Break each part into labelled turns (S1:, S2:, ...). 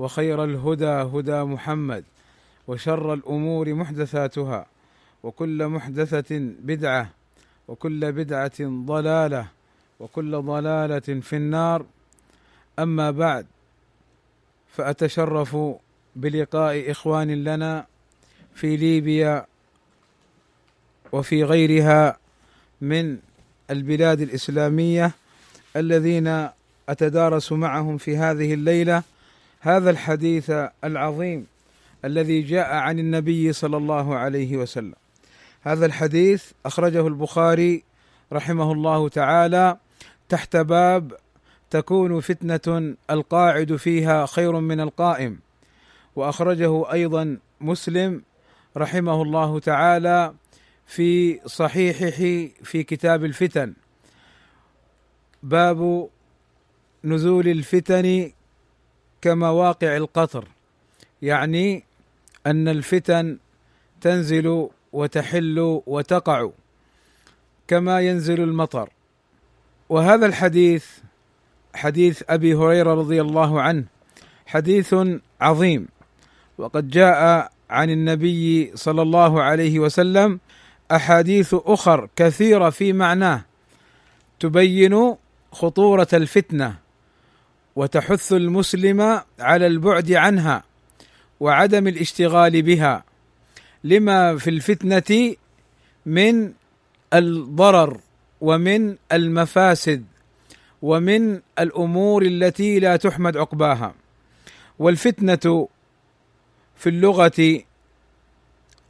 S1: وخير الهدى هدى محمد وشر الامور محدثاتها وكل محدثه بدعه وكل بدعه ضلاله وكل ضلاله في النار اما بعد فاتشرف بلقاء اخوان لنا في ليبيا وفي غيرها من البلاد الاسلاميه الذين اتدارس معهم في هذه الليله هذا الحديث العظيم الذي جاء عن النبي صلى الله عليه وسلم هذا الحديث اخرجه البخاري رحمه الله تعالى تحت باب تكون فتنه القاعد فيها خير من القائم واخرجه ايضا مسلم رحمه الله تعالى في صحيحه في كتاب الفتن باب نزول الفتن كمواقع القطر يعني ان الفتن تنزل وتحل وتقع كما ينزل المطر وهذا الحديث حديث ابي هريره رضي الله عنه حديث عظيم وقد جاء عن النبي صلى الله عليه وسلم احاديث اخر كثيره في معناه تبين خطوره الفتنه وتحث المسلم على البعد عنها وعدم الاشتغال بها لما في الفتنه من الضرر ومن المفاسد ومن الامور التي لا تحمد عقباها والفتنه في اللغه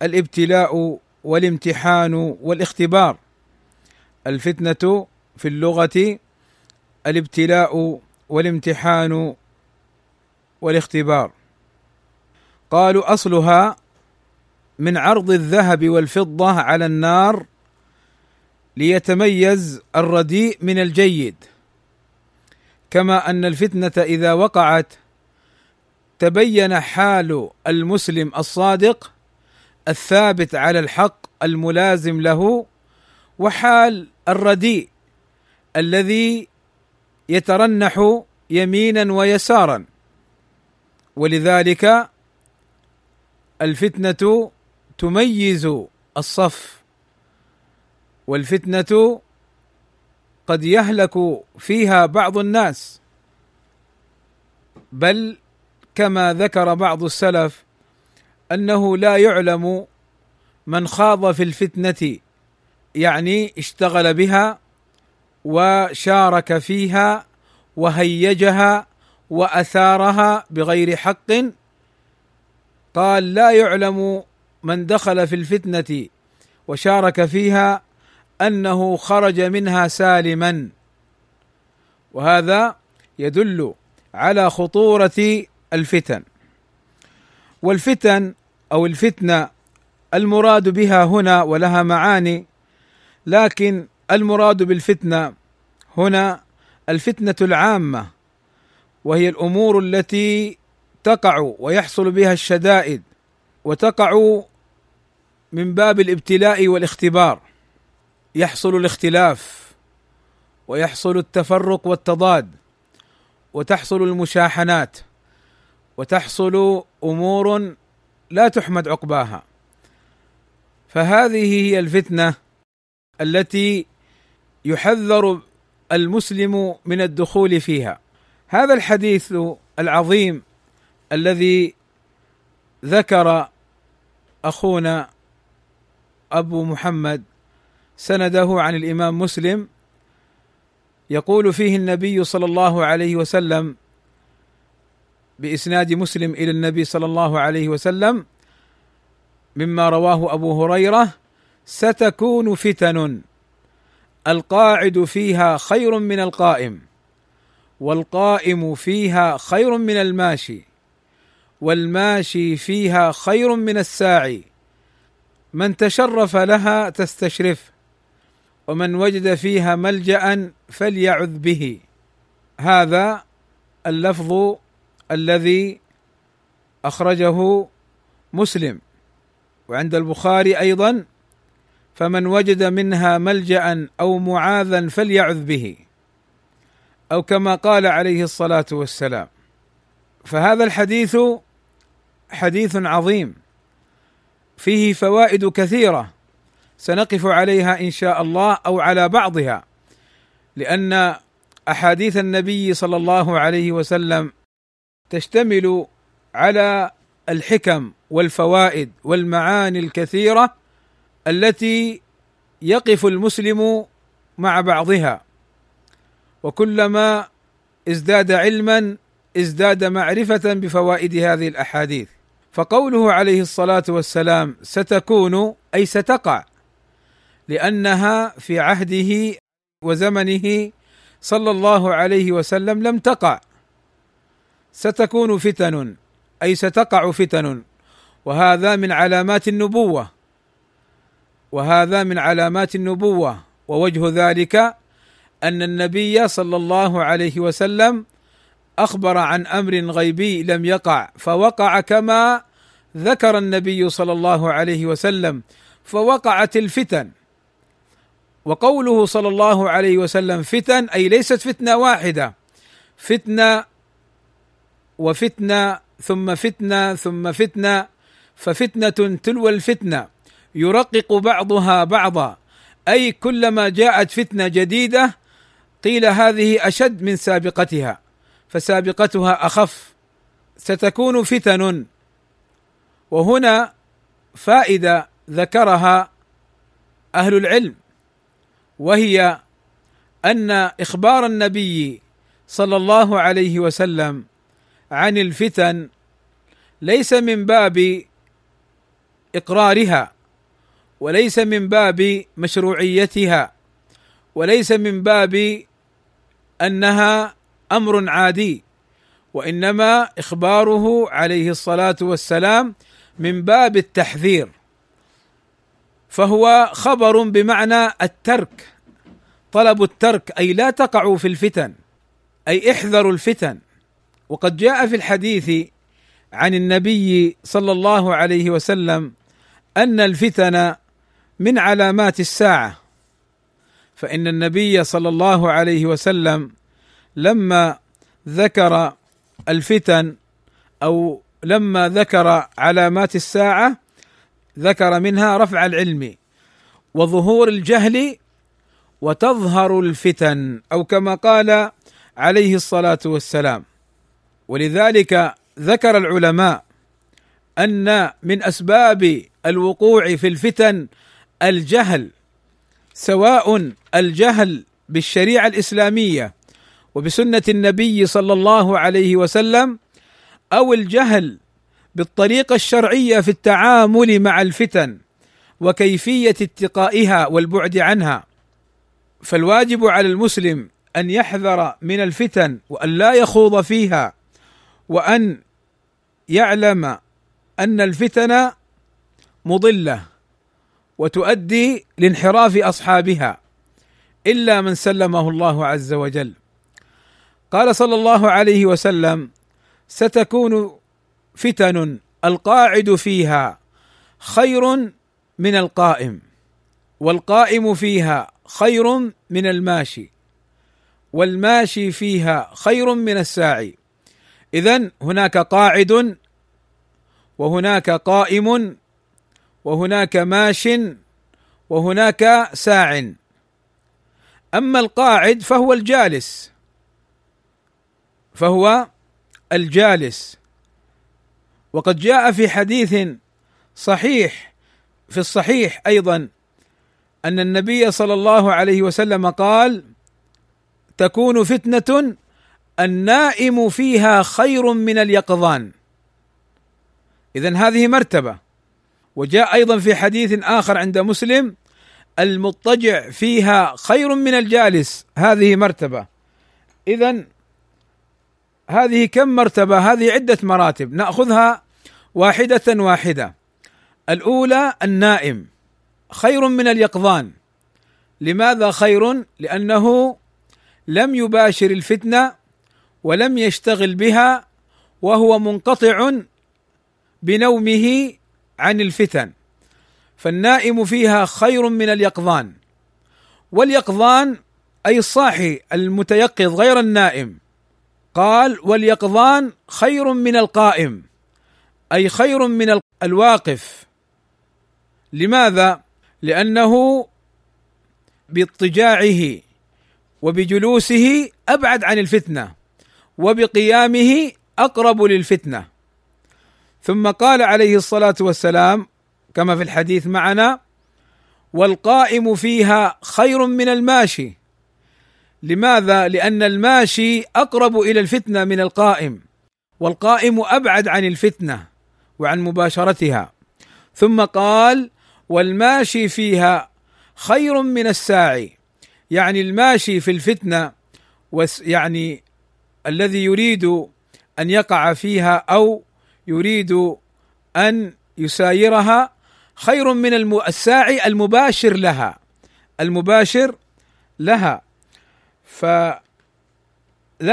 S1: الابتلاء والامتحان والاختبار الفتنه في اللغه الابتلاء والامتحان والاختبار قالوا اصلها من عرض الذهب والفضه على النار ليتميز الرديء من الجيد كما ان الفتنه اذا وقعت تبين حال المسلم الصادق الثابت على الحق الملازم له وحال الرديء الذي يترنح يمينا ويسارا ولذلك الفتنه تميز الصف والفتنه قد يهلك فيها بعض الناس بل كما ذكر بعض السلف انه لا يعلم من خاض في الفتنه يعني اشتغل بها وشارك فيها وهيجها واثارها بغير حق قال لا يعلم من دخل في الفتنه وشارك فيها انه خرج منها سالما وهذا يدل على خطوره الفتن والفتن او الفتنه المراد بها هنا ولها معاني لكن المراد بالفتنه هنا الفتنه العامه وهي الامور التي تقع ويحصل بها الشدائد وتقع من باب الابتلاء والاختبار يحصل الاختلاف ويحصل التفرق والتضاد وتحصل المشاحنات وتحصل امور لا تحمد عقباها فهذه هي الفتنه التي يحذر المسلم من الدخول فيها هذا الحديث العظيم الذي ذكر اخونا ابو محمد سنده عن الامام مسلم يقول فيه النبي صلى الله عليه وسلم باسناد مسلم الى النبي صلى الله عليه وسلم مما رواه ابو هريره ستكون فتن القاعد فيها خير من القائم والقائم فيها خير من الماشي والماشي فيها خير من الساعي من تشرف لها تستشرف ومن وجد فيها ملجا فليعذ به هذا اللفظ الذي اخرجه مسلم وعند البخاري ايضا فمن وجد منها ملجا او معاذا فليعذ به او كما قال عليه الصلاه والسلام فهذا الحديث حديث عظيم فيه فوائد كثيره سنقف عليها ان شاء الله او على بعضها لان احاديث النبي صلى الله عليه وسلم تشتمل على الحكم والفوائد والمعاني الكثيره التي يقف المسلم مع بعضها وكلما ازداد علما ازداد معرفه بفوائد هذه الاحاديث فقوله عليه الصلاه والسلام ستكون اي ستقع لانها في عهده وزمنه صلى الله عليه وسلم لم تقع ستكون فتن اي ستقع فتن وهذا من علامات النبوه وهذا من علامات النبوه ووجه ذلك ان النبي صلى الله عليه وسلم اخبر عن امر غيبي لم يقع فوقع كما ذكر النبي صلى الله عليه وسلم فوقعت الفتن وقوله صلى الله عليه وسلم فتن اي ليست فتنه واحده فتنه وفتنه ثم فتنه ثم فتنه ففتنه تلو الفتنه يرقق بعضها بعضا اي كلما جاءت فتنه جديده قيل هذه اشد من سابقتها فسابقتها اخف ستكون فتن وهنا فائده ذكرها اهل العلم وهي ان اخبار النبي صلى الله عليه وسلم عن الفتن ليس من باب اقرارها وليس من باب مشروعيتها وليس من باب انها امر عادي وانما اخباره عليه الصلاه والسلام من باب التحذير فهو خبر بمعنى الترك طلب الترك اي لا تقعوا في الفتن اي احذروا الفتن وقد جاء في الحديث عن النبي صلى الله عليه وسلم ان الفتن من علامات الساعه فان النبي صلى الله عليه وسلم لما ذكر الفتن او لما ذكر علامات الساعه ذكر منها رفع العلم وظهور الجهل وتظهر الفتن او كما قال عليه الصلاه والسلام ولذلك ذكر العلماء ان من اسباب الوقوع في الفتن الجهل سواء الجهل بالشريعه الاسلاميه وبسنه النبي صلى الله عليه وسلم او الجهل بالطريقه الشرعيه في التعامل مع الفتن وكيفيه اتقائها والبعد عنها فالواجب على المسلم ان يحذر من الفتن وان لا يخوض فيها وان يعلم ان الفتن مضله وتؤدي لانحراف اصحابها الا من سلمه الله عز وجل قال صلى الله عليه وسلم ستكون فتن القاعد فيها خير من القائم والقائم فيها خير من الماشي والماشي فيها خير من الساعي اذا هناك قاعد وهناك قائم وهناك ماش وهناك ساع اما القاعد فهو الجالس فهو الجالس وقد جاء في حديث صحيح في الصحيح ايضا ان النبي صلى الله عليه وسلم قال تكون فتنه النائم فيها خير من اليقظان اذا هذه مرتبه وجاء ايضا في حديث اخر عند مسلم المضطجع فيها خير من الجالس هذه مرتبه اذا هذه كم مرتبه هذه عده مراتب ناخذها واحده واحده الاولى النائم خير من اليقظان لماذا خير لانه لم يباشر الفتنه ولم يشتغل بها وهو منقطع بنومه عن الفتن فالنائم فيها خير من اليقظان واليقظان اي الصاحي المتيقظ غير النائم قال واليقظان خير من القائم اي خير من الواقف لماذا؟ لانه باضطجاعه وبجلوسه ابعد عن الفتنه وبقيامه اقرب للفتنه ثم قال عليه الصلاه والسلام كما في الحديث معنا والقائم فيها خير من الماشي لماذا؟ لان الماشي اقرب الى الفتنه من القائم والقائم ابعد عن الفتنه وعن مباشرتها ثم قال والماشي فيها خير من الساعي يعني الماشي في الفتنه يعني الذي يريد ان يقع فيها او يريد ان يسايرها خير من الساعي المباشر لها المباشر لها فلا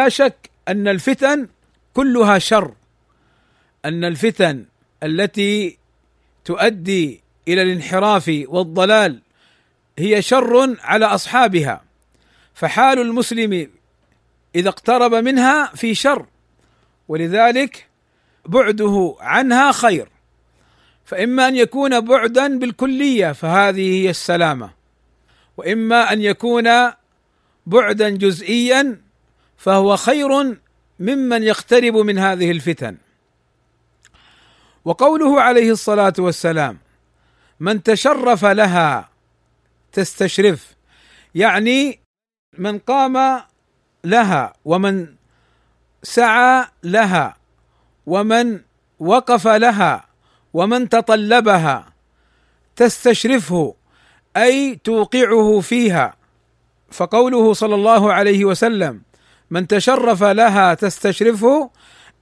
S1: شك ان الفتن كلها شر ان الفتن التي تؤدي الى الانحراف والضلال هي شر على اصحابها فحال المسلم اذا اقترب منها في شر ولذلك بعده عنها خير فإما أن يكون بعدا بالكلية فهذه هي السلامة وإما أن يكون بعدا جزئيا فهو خير ممن يقترب من هذه الفتن وقوله عليه الصلاه والسلام من تشرف لها تستشرف يعني من قام لها ومن سعى لها ومن وقف لها ومن تطلبها تستشرفه اي توقعه فيها فقوله صلى الله عليه وسلم من تشرف لها تستشرفه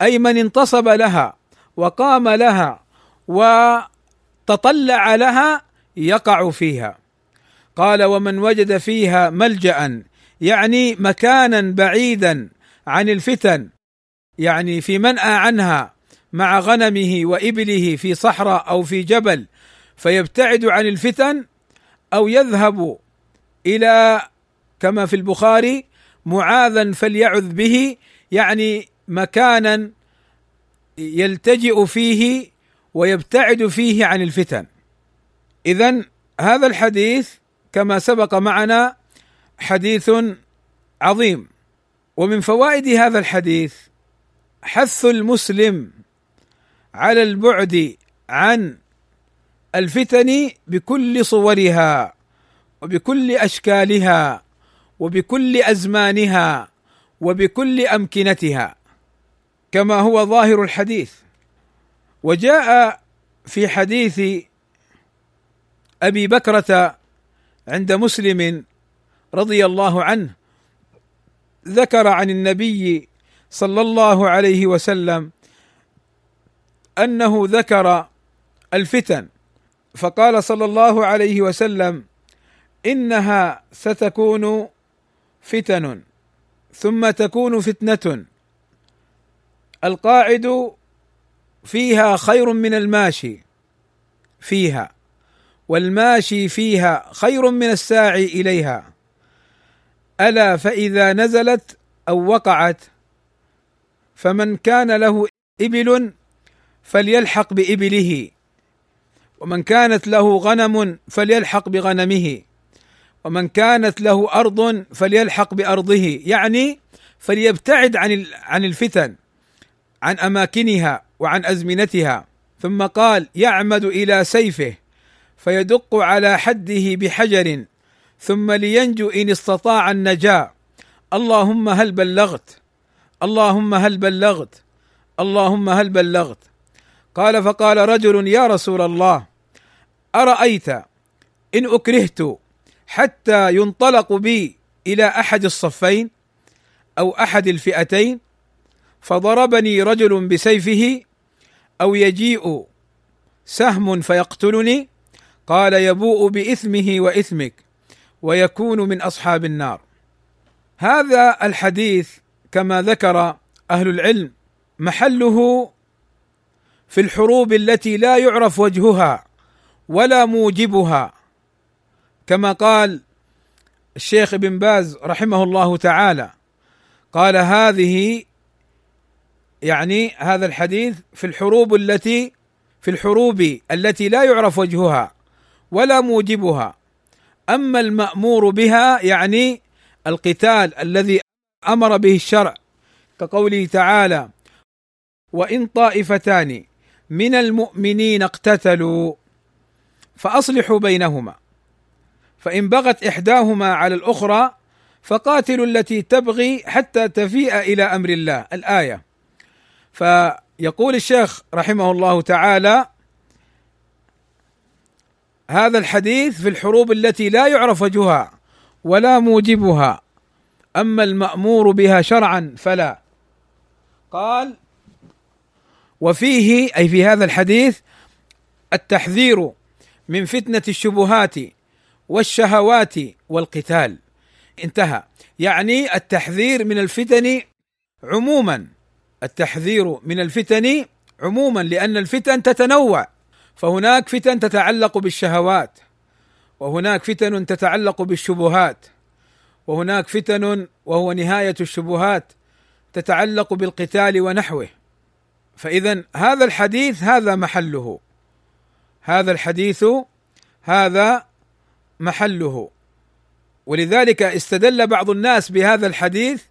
S1: اي من انتصب لها وقام لها وتطلع لها يقع فيها قال ومن وجد فيها ملجا يعني مكانا بعيدا عن الفتن يعني في منأى عنها مع غنمه وإبله في صحراء أو في جبل فيبتعد عن الفتن أو يذهب إلى كما في البخاري معاذا فليعذ به يعني مكانا يلتجئ فيه ويبتعد فيه عن الفتن اذا هذا الحديث كما سبق معنا حديث عظيم ومن فوائد هذا الحديث حث المسلم على البعد عن الفتن بكل صورها وبكل اشكالها وبكل ازمانها وبكل امكنتها كما هو ظاهر الحديث وجاء في حديث ابي بكره عند مسلم رضي الله عنه ذكر عن النبي صلى الله عليه وسلم انه ذكر الفتن فقال صلى الله عليه وسلم انها ستكون فتن ثم تكون فتنه القاعد فيها خير من الماشي فيها والماشي فيها خير من الساعي اليها الا فاذا نزلت او وقعت فمن كان له إبل فليلحق بإبله ومن كانت له غنم فليلحق بغنمه ومن كانت له أرض فليلحق بأرضه يعني فليبتعد عن عن الفتن عن أماكنها وعن أزمنتها ثم قال يعمد إلى سيفه فيدق على حده بحجر ثم لينجو إن استطاع النجاة اللهم هل بلغت اللهم هل بلغت اللهم هل بلغت قال فقال رجل يا رسول الله ارايت ان اكرهت حتى ينطلق بي الى احد الصفين او احد الفئتين فضربني رجل بسيفه او يجيء سهم فيقتلني قال يبوء باثمه واثمك ويكون من اصحاب النار هذا الحديث كما ذكر اهل العلم محله في الحروب التي لا يعرف وجهها ولا موجبها كما قال الشيخ ابن باز رحمه الله تعالى قال هذه يعني هذا الحديث في الحروب التي في الحروب التي لا يعرف وجهها ولا موجبها اما المامور بها يعني القتال الذي امر به الشرع كقوله تعالى وان طائفتان من المؤمنين اقتتلوا فاصلحوا بينهما فان بغت احداهما على الاخرى فقاتلوا التي تبغي حتى تفيء الى امر الله الايه فيقول الشيخ رحمه الله تعالى هذا الحديث في الحروب التي لا يعرف وجهها ولا موجبها اما المامور بها شرعا فلا قال وفيه اي في هذا الحديث التحذير من فتنه الشبهات والشهوات والقتال انتهى يعني التحذير من الفتن عموما التحذير من الفتن عموما لان الفتن تتنوع فهناك فتن تتعلق بالشهوات وهناك فتن تتعلق بالشبهات وهناك فتن وهو نهايه الشبهات تتعلق بالقتال ونحوه فاذا هذا الحديث هذا محله هذا الحديث هذا محله ولذلك استدل بعض الناس بهذا الحديث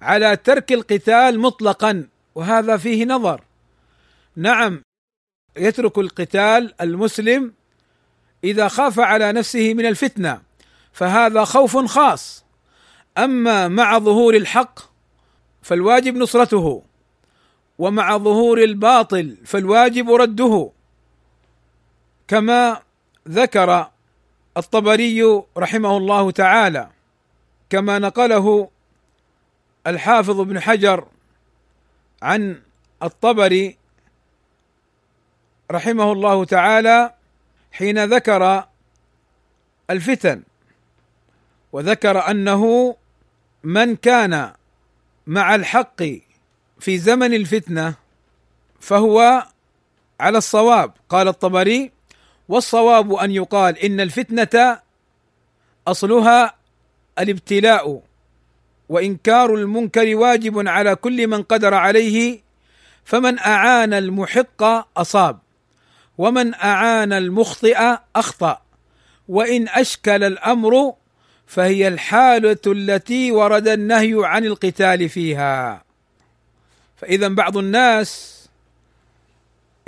S1: على ترك القتال مطلقا وهذا فيه نظر نعم يترك القتال المسلم اذا خاف على نفسه من الفتنه فهذا خوف خاص اما مع ظهور الحق فالواجب نصرته ومع ظهور الباطل فالواجب رده كما ذكر الطبري رحمه الله تعالى كما نقله الحافظ ابن حجر عن الطبري رحمه الله تعالى حين ذكر الفتن وذكر انه من كان مع الحق في زمن الفتنه فهو على الصواب قال الطبري والصواب ان يقال ان الفتنه اصلها الابتلاء وانكار المنكر واجب على كل من قدر عليه فمن اعان المحق اصاب ومن اعان المخطئ اخطا وان اشكل الامر فهي الحاله التي ورد النهي عن القتال فيها فاذا بعض الناس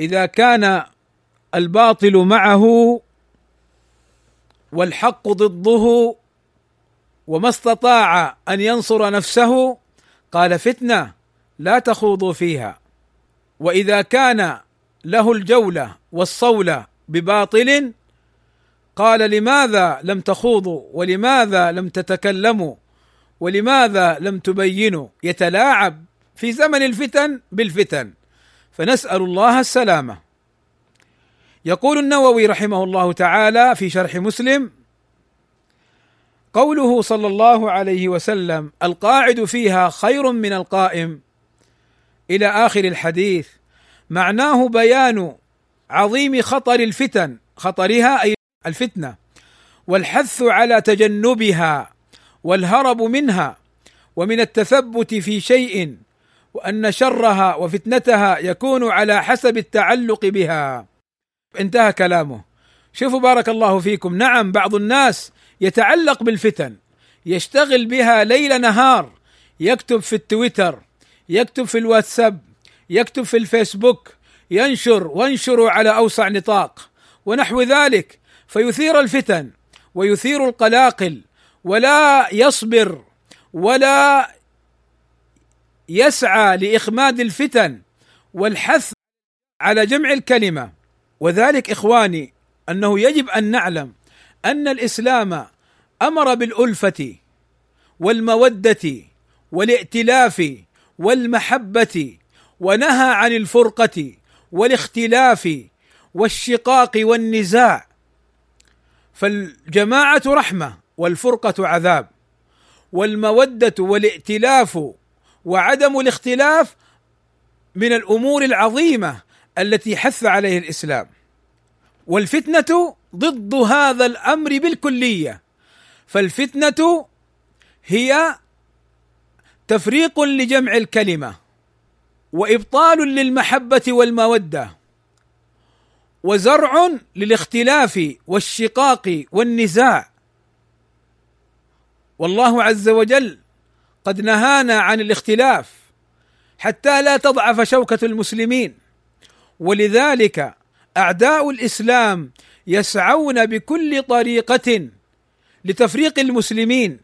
S1: اذا كان الباطل معه والحق ضده وما استطاع ان ينصر نفسه قال فتنه لا تخوضوا فيها واذا كان له الجوله والصوله بباطل قال لماذا لم تخوضوا ولماذا لم تتكلموا ولماذا لم تبينوا يتلاعب في زمن الفتن بالفتن فنسال الله السلامه يقول النووي رحمه الله تعالى في شرح مسلم قوله صلى الله عليه وسلم القاعد فيها خير من القائم الى اخر الحديث معناه بيان عظيم خطر الفتن خطرها اي الفتنه والحث على تجنبها والهرب منها ومن التثبت في شيء وان شرها وفتنتها يكون على حسب التعلق بها انتهى كلامه شوفوا بارك الله فيكم نعم بعض الناس يتعلق بالفتن يشتغل بها ليل نهار يكتب في التويتر يكتب في الواتساب يكتب في الفيسبوك ينشر وانشروا على اوسع نطاق ونحو ذلك فيثير الفتن ويثير القلاقل ولا يصبر ولا يسعى لاخماد الفتن والحث على جمع الكلمه وذلك اخواني انه يجب ان نعلم ان الاسلام امر بالالفه والموده والائتلاف والمحبه ونهى عن الفرقه والاختلاف والشقاق والنزاع فالجماعه رحمه والفرقه عذاب والموده والائتلاف وعدم الاختلاف من الامور العظيمه التي حث عليه الاسلام والفتنه ضد هذا الامر بالكليه فالفتنه هي تفريق لجمع الكلمه وابطال للمحبه والموده وزرع للاختلاف والشقاق والنزاع والله عز وجل قد نهانا عن الاختلاف حتى لا تضعف شوكه المسلمين ولذلك اعداء الاسلام يسعون بكل طريقه لتفريق المسلمين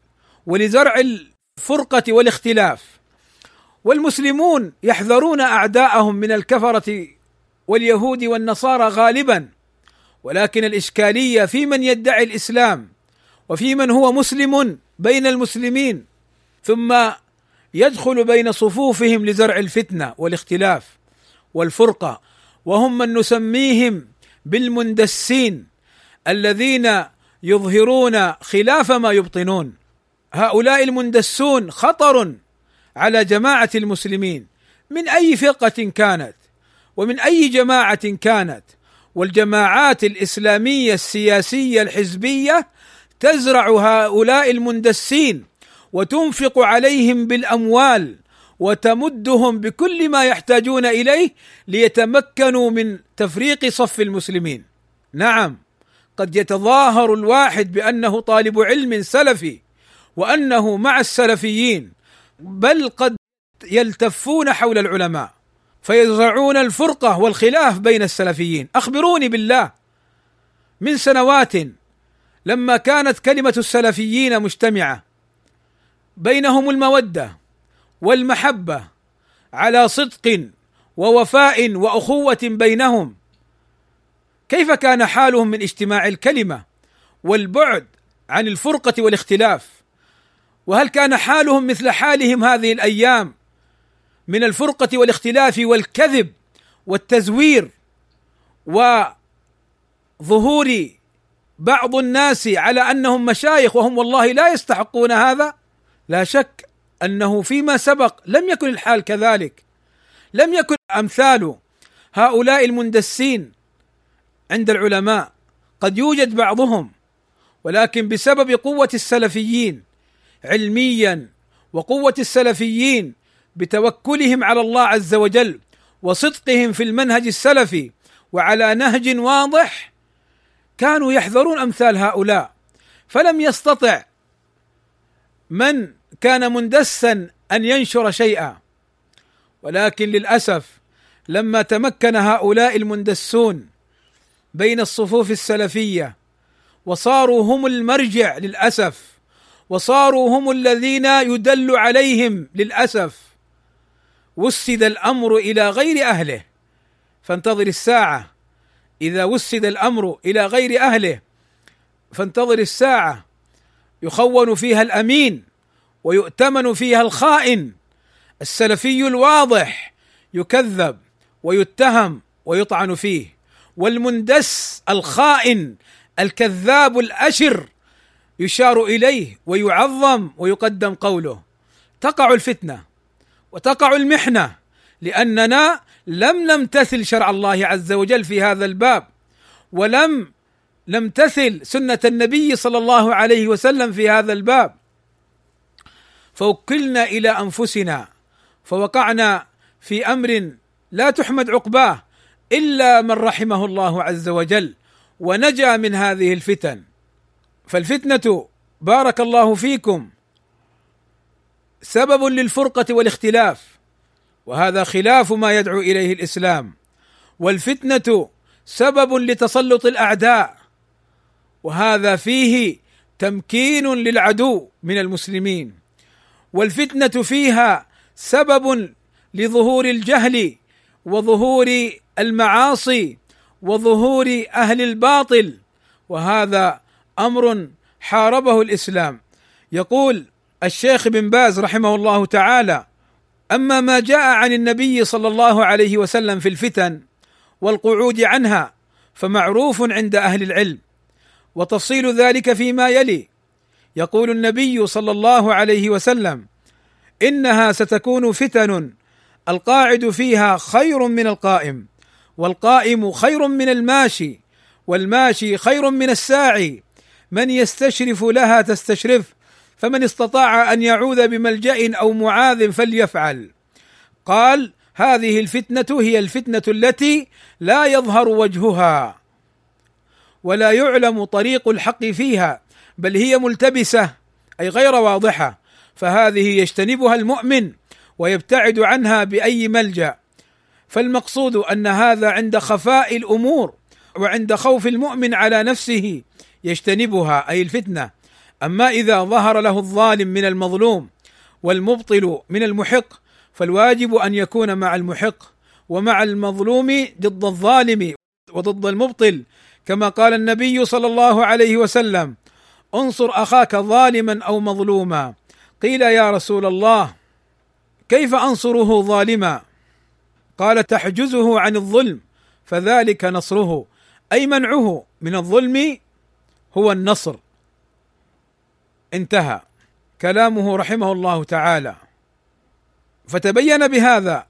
S1: ولزرع الفرقه والاختلاف والمسلمون يحذرون اعداءهم من الكفره واليهود والنصارى غالبا ولكن الاشكاليه في من يدعي الاسلام وفي من هو مسلم بين المسلمين ثم يدخل بين صفوفهم لزرع الفتنه والاختلاف والفرقه وهم من نسميهم بالمندسين الذين يظهرون خلاف ما يبطنون هؤلاء المندسون خطر على جماعه المسلمين من اي فرقه كانت ومن اي جماعه كانت والجماعات الاسلاميه السياسيه الحزبيه تزرع هؤلاء المندسين وتنفق عليهم بالاموال وتمدهم بكل ما يحتاجون اليه ليتمكنوا من تفريق صف المسلمين. نعم قد يتظاهر الواحد بانه طالب علم سلفي وانه مع السلفيين بل قد يلتفون حول العلماء فيزرعون الفرقه والخلاف بين السلفيين اخبروني بالله من سنوات لما كانت كلمه السلفيين مجتمعه بينهم الموده والمحبه على صدق ووفاء واخوه بينهم كيف كان حالهم من اجتماع الكلمه والبعد عن الفرقه والاختلاف وهل كان حالهم مثل حالهم هذه الايام من الفرقه والاختلاف والكذب والتزوير وظهور بعض الناس على انهم مشايخ وهم والله لا يستحقون هذا لا شك انه فيما سبق لم يكن الحال كذلك لم يكن امثال هؤلاء المندسين عند العلماء قد يوجد بعضهم ولكن بسبب قوه السلفيين علميا وقوه السلفيين بتوكلهم على الله عز وجل وصدقهم في المنهج السلفي وعلى نهج واضح كانوا يحذرون امثال هؤلاء فلم يستطع من كان مندسا ان ينشر شيئا ولكن للاسف لما تمكن هؤلاء المندسون بين الصفوف السلفيه وصاروا هم المرجع للاسف وصاروا هم الذين يدل عليهم للاسف وسد الامر الى غير اهله فانتظر الساعه اذا وسد الامر الى غير اهله فانتظر الساعه يخون فيها الامين ويؤتمن فيها الخائن السلفي الواضح يكذب ويتهم ويطعن فيه والمندس الخائن الكذاب الاشر يشار اليه ويعظم ويقدم قوله تقع الفتنه وتقع المحنه لاننا لم نمتثل شرع الله عز وجل في هذا الباب ولم نمتثل سنه النبي صلى الله عليه وسلم في هذا الباب فوكلنا الى انفسنا فوقعنا في امر لا تحمد عقباه الا من رحمه الله عز وجل ونجا من هذه الفتن فالفتنه بارك الله فيكم سبب للفرقه والاختلاف وهذا خلاف ما يدعو اليه الاسلام والفتنه سبب لتسلط الاعداء وهذا فيه تمكين للعدو من المسلمين والفتنه فيها سبب لظهور الجهل وظهور المعاصي وظهور اهل الباطل وهذا امر حاربه الاسلام يقول الشيخ بن باز رحمه الله تعالى اما ما جاء عن النبي صلى الله عليه وسلم في الفتن والقعود عنها فمعروف عند اهل العلم وتفصيل ذلك فيما يلي يقول النبي صلى الله عليه وسلم انها ستكون فتن القاعد فيها خير من القائم والقائم خير من الماشي والماشي خير من الساعي من يستشرف لها تستشرف فمن استطاع ان يعوذ بملجا او معاذ فليفعل قال هذه الفتنه هي الفتنه التي لا يظهر وجهها ولا يعلم طريق الحق فيها بل هي ملتبسه اي غير واضحه فهذه يجتنبها المؤمن ويبتعد عنها باي ملجا فالمقصود ان هذا عند خفاء الامور وعند خوف المؤمن على نفسه يجتنبها اي الفتنه اما اذا ظهر له الظالم من المظلوم والمبطل من المحق فالواجب ان يكون مع المحق ومع المظلوم ضد الظالم وضد المبطل كما قال النبي صلى الله عليه وسلم انصر اخاك ظالما او مظلوما قيل يا رسول الله كيف انصره ظالما قال تحجزه عن الظلم فذلك نصره اي منعه من الظلم هو النصر انتهى كلامه رحمه الله تعالى فتبين بهذا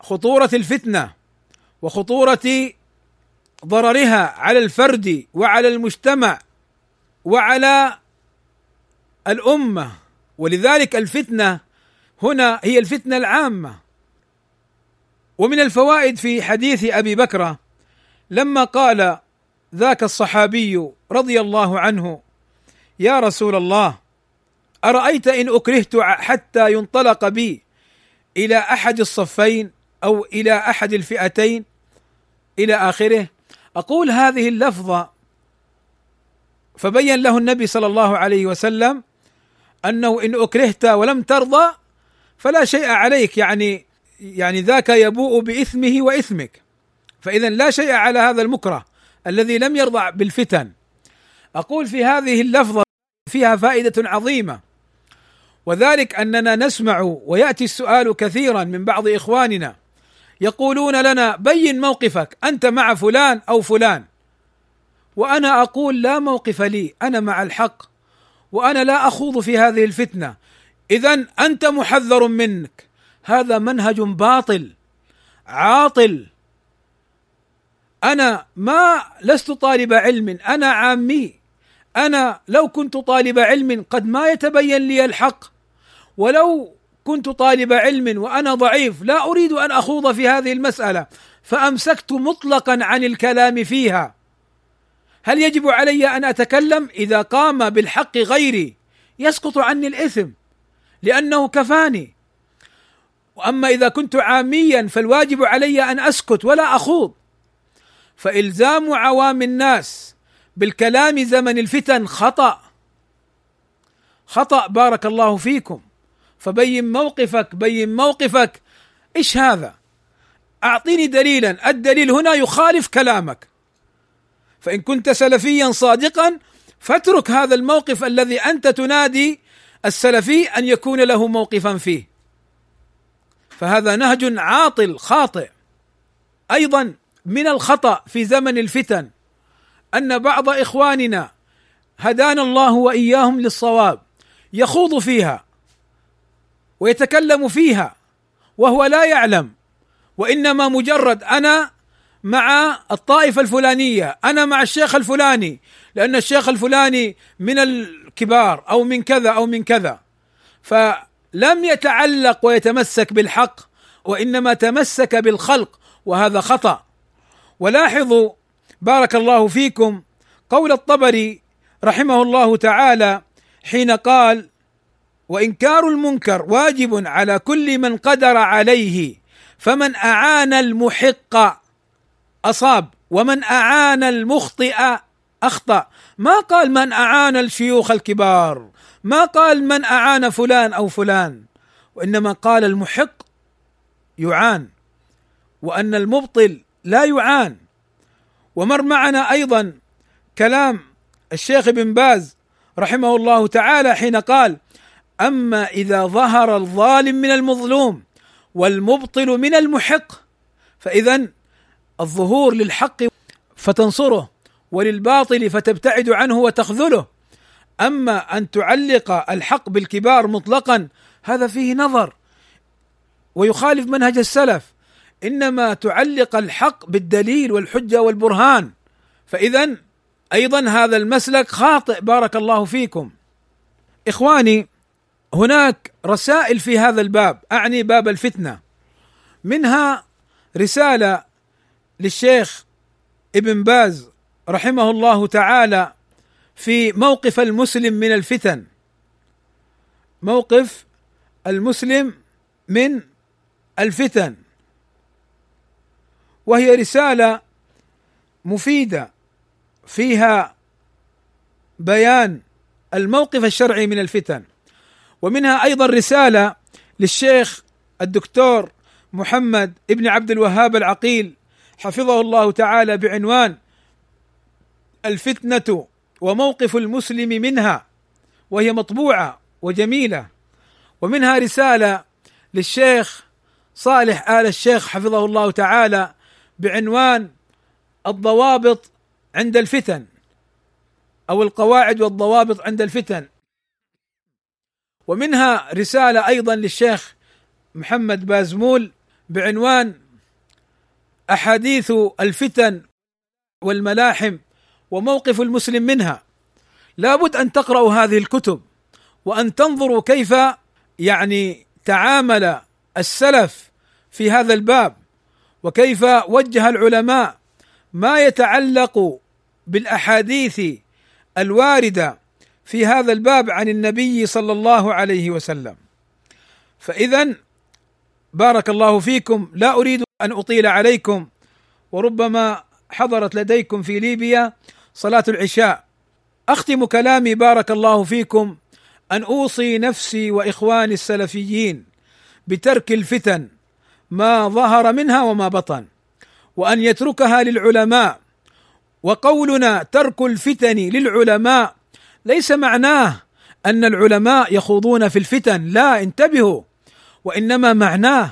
S1: خطوره الفتنه وخطوره ضررها على الفرد وعلى المجتمع وعلى الامه ولذلك الفتنه هنا هي الفتنه العامه ومن الفوائد في حديث ابي بكره لما قال ذاك الصحابي رضي الله عنه يا رسول الله ارايت ان اكرهت حتى ينطلق بي الى احد الصفين او الى احد الفئتين الى اخره اقول هذه اللفظه فبين له النبي صلى الله عليه وسلم انه ان اكرهت ولم ترضى فلا شيء عليك يعني يعني ذاك يبوء باثمه واثمك فاذا لا شيء على هذا المكره الذي لم يرضى بالفتن اقول في هذه اللفظه فيها فائده عظيمه وذلك اننا نسمع وياتي السؤال كثيرا من بعض اخواننا يقولون لنا بين موقفك انت مع فلان او فلان وانا اقول لا موقف لي انا مع الحق وانا لا اخوض في هذه الفتنه اذا انت محذر منك هذا منهج باطل عاطل انا ما لست طالب علم انا عامي انا لو كنت طالب علم قد ما يتبين لي الحق ولو كنت طالب علم وانا ضعيف لا اريد ان اخوض في هذه المساله فامسكت مطلقا عن الكلام فيها هل يجب علي ان اتكلم اذا قام بالحق غيري يسقط عني الاثم لانه كفاني واما اذا كنت عاميا فالواجب علي ان اسكت ولا اخوض فالزام عوام الناس بالكلام زمن الفتن خطأ خطأ بارك الله فيكم فبين موقفك بين موقفك ايش هذا؟ اعطيني دليلا، الدليل هنا يخالف كلامك. فان كنت سلفيا صادقا فاترك هذا الموقف الذي انت تنادي السلفي ان يكون له موقفا فيه. فهذا نهج عاطل خاطئ. ايضا من الخطا في زمن الفتن ان بعض اخواننا هدانا الله واياهم للصواب يخوض فيها ويتكلم فيها وهو لا يعلم وانما مجرد انا مع الطائفه الفلانيه، انا مع الشيخ الفلاني، لان الشيخ الفلاني من الكبار او من كذا او من كذا. فلم يتعلق ويتمسك بالحق وانما تمسك بالخلق وهذا خطا. ولاحظوا بارك الله فيكم قول الطبري رحمه الله تعالى حين قال وانكار المنكر واجب على كل من قدر عليه فمن اعان المحق اصاب ومن اعان المخطئ اخطا ما قال من اعان الشيوخ الكبار ما قال من اعان فلان او فلان وانما قال المحق يعان وان المبطل لا يعان ومر معنا ايضا كلام الشيخ ابن باز رحمه الله تعالى حين قال: اما اذا ظهر الظالم من المظلوم والمبطل من المحق فاذا الظهور للحق فتنصره وللباطل فتبتعد عنه وتخذله اما ان تعلق الحق بالكبار مطلقا هذا فيه نظر ويخالف منهج السلف انما تعلق الحق بالدليل والحجه والبرهان فاذا ايضا هذا المسلك خاطئ بارك الله فيكم اخواني هناك رسائل في هذا الباب اعني باب الفتنه منها رساله للشيخ ابن باز رحمه الله تعالى في موقف المسلم من الفتن موقف المسلم من الفتن وهي رساله مفيده فيها بيان الموقف الشرعي من الفتن ومنها ايضا رساله للشيخ الدكتور محمد ابن عبد الوهاب العقيل حفظه الله تعالى بعنوان الفتنه وموقف المسلم منها وهي مطبوعه وجميله ومنها رساله للشيخ صالح ال الشيخ حفظه الله تعالى بعنوان الضوابط عند الفتن او القواعد والضوابط عند الفتن ومنها رساله ايضا للشيخ محمد بازمول بعنوان احاديث الفتن والملاحم وموقف المسلم منها لابد ان تقرأوا هذه الكتب وان تنظروا كيف يعني تعامل السلف في هذا الباب وكيف وجه العلماء ما يتعلق بالاحاديث الوارده في هذا الباب عن النبي صلى الله عليه وسلم فاذا بارك الله فيكم لا اريد ان اطيل عليكم وربما حضرت لديكم في ليبيا صلاه العشاء اختم كلامي بارك الله فيكم ان اوصي نفسي واخواني السلفيين بترك الفتن ما ظهر منها وما بطن وان يتركها للعلماء وقولنا ترك الفتن للعلماء ليس معناه ان العلماء يخوضون في الفتن لا انتبهوا وانما معناه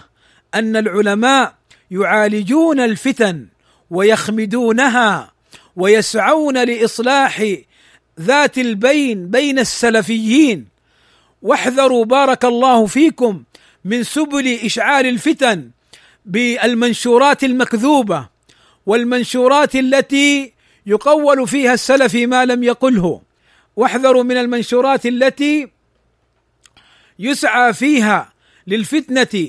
S1: ان العلماء يعالجون الفتن ويخمدونها ويسعون لاصلاح ذات البين بين السلفيين واحذروا بارك الله فيكم من سبل اشعال الفتن بالمنشورات المكذوبه والمنشورات التي يقول فيها السلفي ما لم يقله واحذروا من المنشورات التي يسعى فيها للفتنه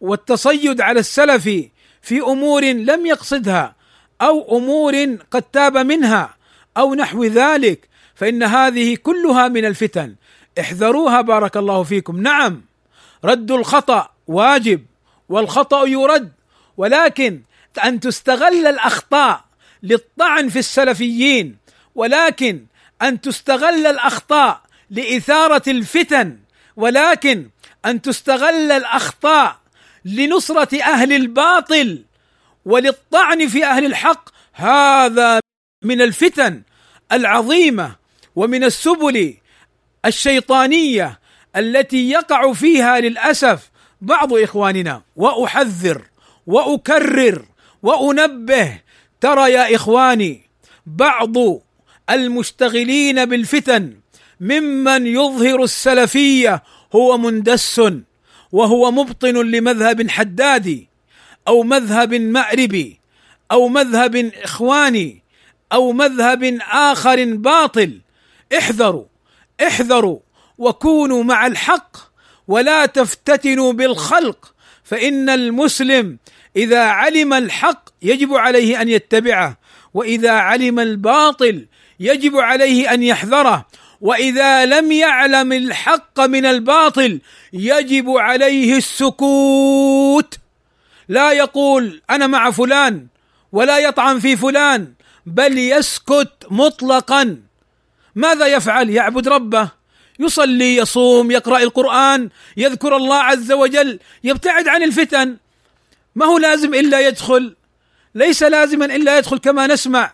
S1: والتصيد على السلف في امور لم يقصدها او امور قد تاب منها او نحو ذلك فان هذه كلها من الفتن احذروها بارك الله فيكم نعم رد الخطا واجب والخطا يرد ولكن ان تستغل الاخطاء للطعن في السلفيين ولكن ان تستغل الاخطاء لاثاره الفتن ولكن ان تستغل الاخطاء لنصره اهل الباطل وللطعن في اهل الحق هذا من الفتن العظيمه ومن السبل الشيطانيه التي يقع فيها للاسف بعض اخواننا واحذر واكرر وانبه ترى يا اخواني بعض المشتغلين بالفتن ممن يظهر السلفيه هو مندس وهو مبطن لمذهب حدادي او مذهب مأربي او مذهب اخواني او مذهب اخر باطل احذروا احذروا وكونوا مع الحق ولا تفتتنوا بالخلق فان المسلم اذا علم الحق يجب عليه ان يتبعه واذا علم الباطل يجب عليه ان يحذره واذا لم يعلم الحق من الباطل يجب عليه السكوت لا يقول انا مع فلان ولا يطعن في فلان بل يسكت مطلقا ماذا يفعل يعبد ربه يصلي يصوم يقرا القران يذكر الله عز وجل يبتعد عن الفتن ما هو لازم الا يدخل ليس لازما الا يدخل كما نسمع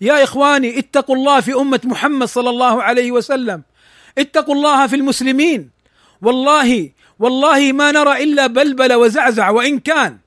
S1: يا اخواني اتقوا الله في امه محمد صلى الله عليه وسلم اتقوا الله في المسلمين والله والله ما نرى الا بلبل وزعزع وان كان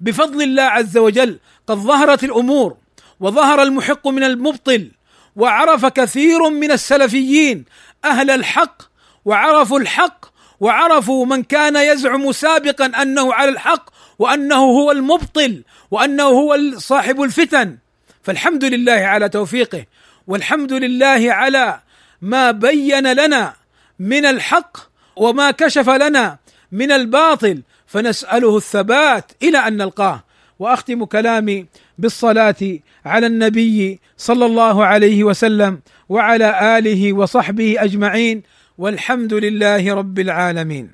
S1: بفضل الله عز وجل قد ظهرت الامور وظهر المحق من المبطل وعرف كثير من السلفيين اهل الحق وعرفوا الحق وعرفوا من كان يزعم سابقا انه على الحق وانه هو المبطل وانه هو صاحب الفتن فالحمد لله على توفيقه والحمد لله على ما بين لنا من الحق وما كشف لنا من الباطل فنساله الثبات الى ان نلقاه واختم كلامي بالصلاه على النبي صلى الله عليه وسلم وعلى اله وصحبه اجمعين والحمد لله رب العالمين